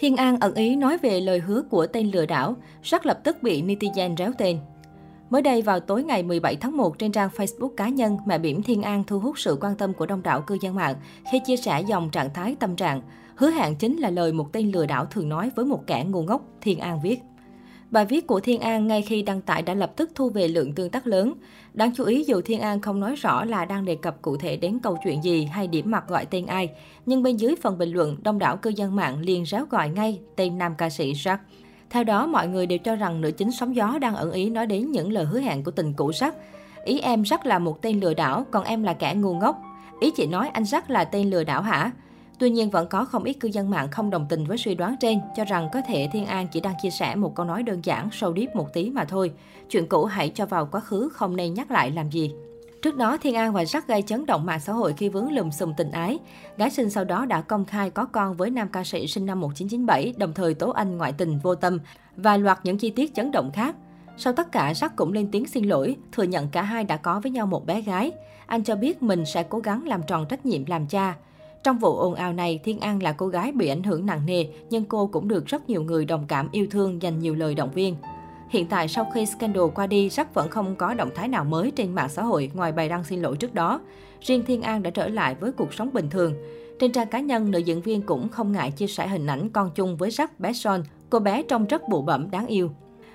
Thiên An ẩn ý nói về lời hứa của tên lừa đảo, rất lập tức bị netizen réo tên. Mới đây vào tối ngày 17 tháng 1 trên trang Facebook cá nhân, mẹ bỉm Thiên An thu hút sự quan tâm của đông đảo cư dân mạng khi chia sẻ dòng trạng thái tâm trạng. Hứa hẹn chính là lời một tên lừa đảo thường nói với một kẻ ngu ngốc, Thiên An viết. Bài viết của Thiên An ngay khi đăng tải đã lập tức thu về lượng tương tác lớn. Đáng chú ý dù Thiên An không nói rõ là đang đề cập cụ thể đến câu chuyện gì hay điểm mặt gọi tên ai, nhưng bên dưới phần bình luận, đông đảo cư dân mạng liền ráo gọi ngay tên nam ca sĩ Jack. Theo đó, mọi người đều cho rằng nữ chính sóng gió đang ẩn ý nói đến những lời hứa hẹn của tình cũ Jack. Ý em Jack là một tên lừa đảo, còn em là kẻ ngu ngốc. Ý chị nói anh Jack là tên lừa đảo hả? Tuy nhiên vẫn có không ít cư dân mạng không đồng tình với suy đoán trên, cho rằng có thể Thiên An chỉ đang chia sẻ một câu nói đơn giản, sâu điếp một tí mà thôi. Chuyện cũ hãy cho vào quá khứ, không nên nhắc lại làm gì. Trước đó, Thiên An và Jack gây chấn động mạng xã hội khi vướng lùm xùm tình ái. Gái sinh sau đó đã công khai có con với nam ca sĩ sinh năm 1997, đồng thời tố anh ngoại tình vô tâm và loạt những chi tiết chấn động khác. Sau tất cả, Jack cũng lên tiếng xin lỗi, thừa nhận cả hai đã có với nhau một bé gái. Anh cho biết mình sẽ cố gắng làm tròn trách nhiệm làm cha. Trong vụ ồn ào này, Thiên An là cô gái bị ảnh hưởng nặng nề, nhưng cô cũng được rất nhiều người đồng cảm yêu thương dành nhiều lời động viên. Hiện tại sau khi scandal qua đi, Jack vẫn không có động thái nào mới trên mạng xã hội ngoài bài đăng xin lỗi trước đó. Riêng Thiên An đã trở lại với cuộc sống bình thường. Trên trang cá nhân, nữ diễn viên cũng không ngại chia sẻ hình ảnh con chung với Jack bé Son. Cô bé trông rất bụ bẩm, đáng yêu.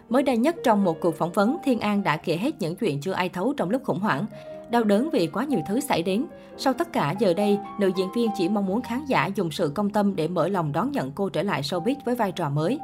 Mới đây nhất trong một cuộc phỏng vấn, Thiên An đã kể hết những chuyện chưa ai thấu trong lúc khủng hoảng đau đớn vì quá nhiều thứ xảy đến. Sau tất cả giờ đây, nữ diễn viên chỉ mong muốn khán giả dùng sự công tâm để mở lòng đón nhận cô trở lại showbiz với vai trò mới.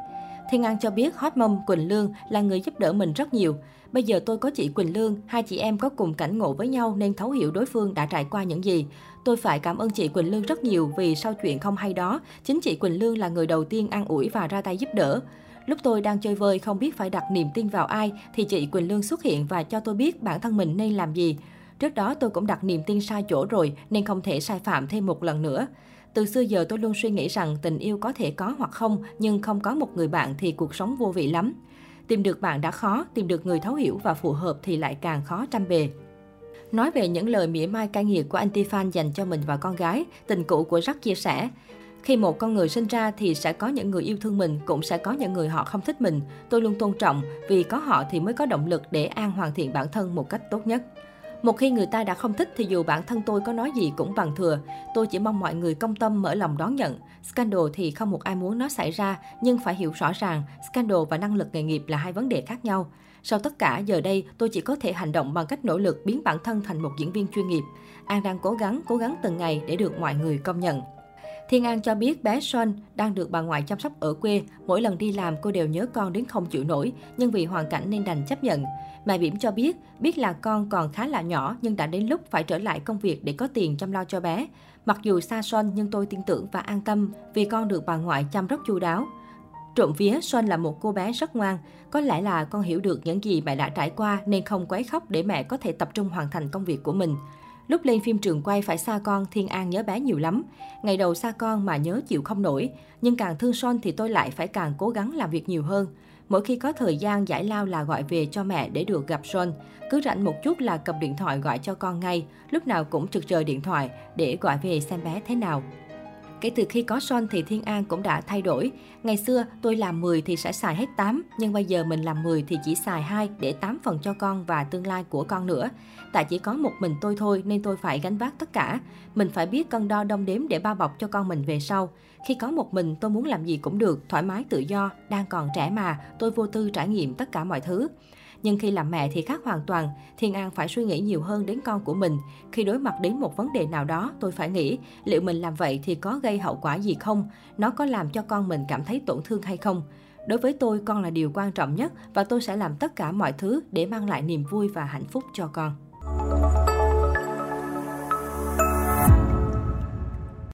Thiên An cho biết hot mom Quỳnh Lương là người giúp đỡ mình rất nhiều. Bây giờ tôi có chị Quỳnh Lương, hai chị em có cùng cảnh ngộ với nhau nên thấu hiểu đối phương đã trải qua những gì. Tôi phải cảm ơn chị Quỳnh Lương rất nhiều vì sau chuyện không hay đó, chính chị Quỳnh Lương là người đầu tiên an ủi và ra tay giúp đỡ. Lúc tôi đang chơi vơi không biết phải đặt niềm tin vào ai thì chị Quỳnh Lương xuất hiện và cho tôi biết bản thân mình nên làm gì. Trước đó tôi cũng đặt niềm tin sai chỗ rồi nên không thể sai phạm thêm một lần nữa. Từ xưa giờ tôi luôn suy nghĩ rằng tình yêu có thể có hoặc không, nhưng không có một người bạn thì cuộc sống vô vị lắm. Tìm được bạn đã khó, tìm được người thấu hiểu và phù hợp thì lại càng khó trăm bề. Nói về những lời mỉa mai cay nghiệt của anh fan dành cho mình và con gái, tình cũ của Jack chia sẻ. Khi một con người sinh ra thì sẽ có những người yêu thương mình, cũng sẽ có những người họ không thích mình. Tôi luôn tôn trọng, vì có họ thì mới có động lực để an hoàn thiện bản thân một cách tốt nhất. Một khi người ta đã không thích thì dù bản thân tôi có nói gì cũng bằng thừa. Tôi chỉ mong mọi người công tâm mở lòng đón nhận. Scandal thì không một ai muốn nó xảy ra, nhưng phải hiểu rõ ràng, scandal và năng lực nghề nghiệp là hai vấn đề khác nhau. Sau tất cả, giờ đây tôi chỉ có thể hành động bằng cách nỗ lực biến bản thân thành một diễn viên chuyên nghiệp. An đang cố gắng, cố gắng từng ngày để được mọi người công nhận. Thiên An cho biết bé Son đang được bà ngoại chăm sóc ở quê. Mỗi lần đi làm cô đều nhớ con đến không chịu nổi, nhưng vì hoàn cảnh nên đành chấp nhận. Mẹ Biểm cho biết, biết là con còn khá là nhỏ nhưng đã đến lúc phải trở lại công việc để có tiền chăm lo cho bé. Mặc dù xa Son nhưng tôi tin tưởng và an tâm vì con được bà ngoại chăm rất chu đáo. Trộm vía, Son là một cô bé rất ngoan. Có lẽ là con hiểu được những gì mẹ đã trải qua nên không quấy khóc để mẹ có thể tập trung hoàn thành công việc của mình. Lúc lên phim trường quay phải xa con, Thiên An nhớ bé nhiều lắm. Ngày đầu xa con mà nhớ chịu không nổi. Nhưng càng thương Son thì tôi lại phải càng cố gắng làm việc nhiều hơn. Mỗi khi có thời gian giải lao là gọi về cho mẹ để được gặp Son. Cứ rảnh một chút là cầm điện thoại gọi cho con ngay. Lúc nào cũng trực chờ điện thoại để gọi về xem bé thế nào. Kể từ khi có Son thì Thiên An cũng đã thay đổi. Ngày xưa tôi làm 10 thì sẽ xài hết 8, nhưng bây giờ mình làm 10 thì chỉ xài 2 để 8 phần cho con và tương lai của con nữa. Tại chỉ có một mình tôi thôi nên tôi phải gánh vác tất cả. Mình phải biết cân đo đong đếm để bao bọc cho con mình về sau. Khi có một mình tôi muốn làm gì cũng được, thoải mái tự do, đang còn trẻ mà, tôi vô tư trải nghiệm tất cả mọi thứ. Nhưng khi làm mẹ thì khác hoàn toàn, Thiên An phải suy nghĩ nhiều hơn đến con của mình. Khi đối mặt đến một vấn đề nào đó, tôi phải nghĩ liệu mình làm vậy thì có gây hậu quả gì không? Nó có làm cho con mình cảm thấy tổn thương hay không? Đối với tôi, con là điều quan trọng nhất và tôi sẽ làm tất cả mọi thứ để mang lại niềm vui và hạnh phúc cho con.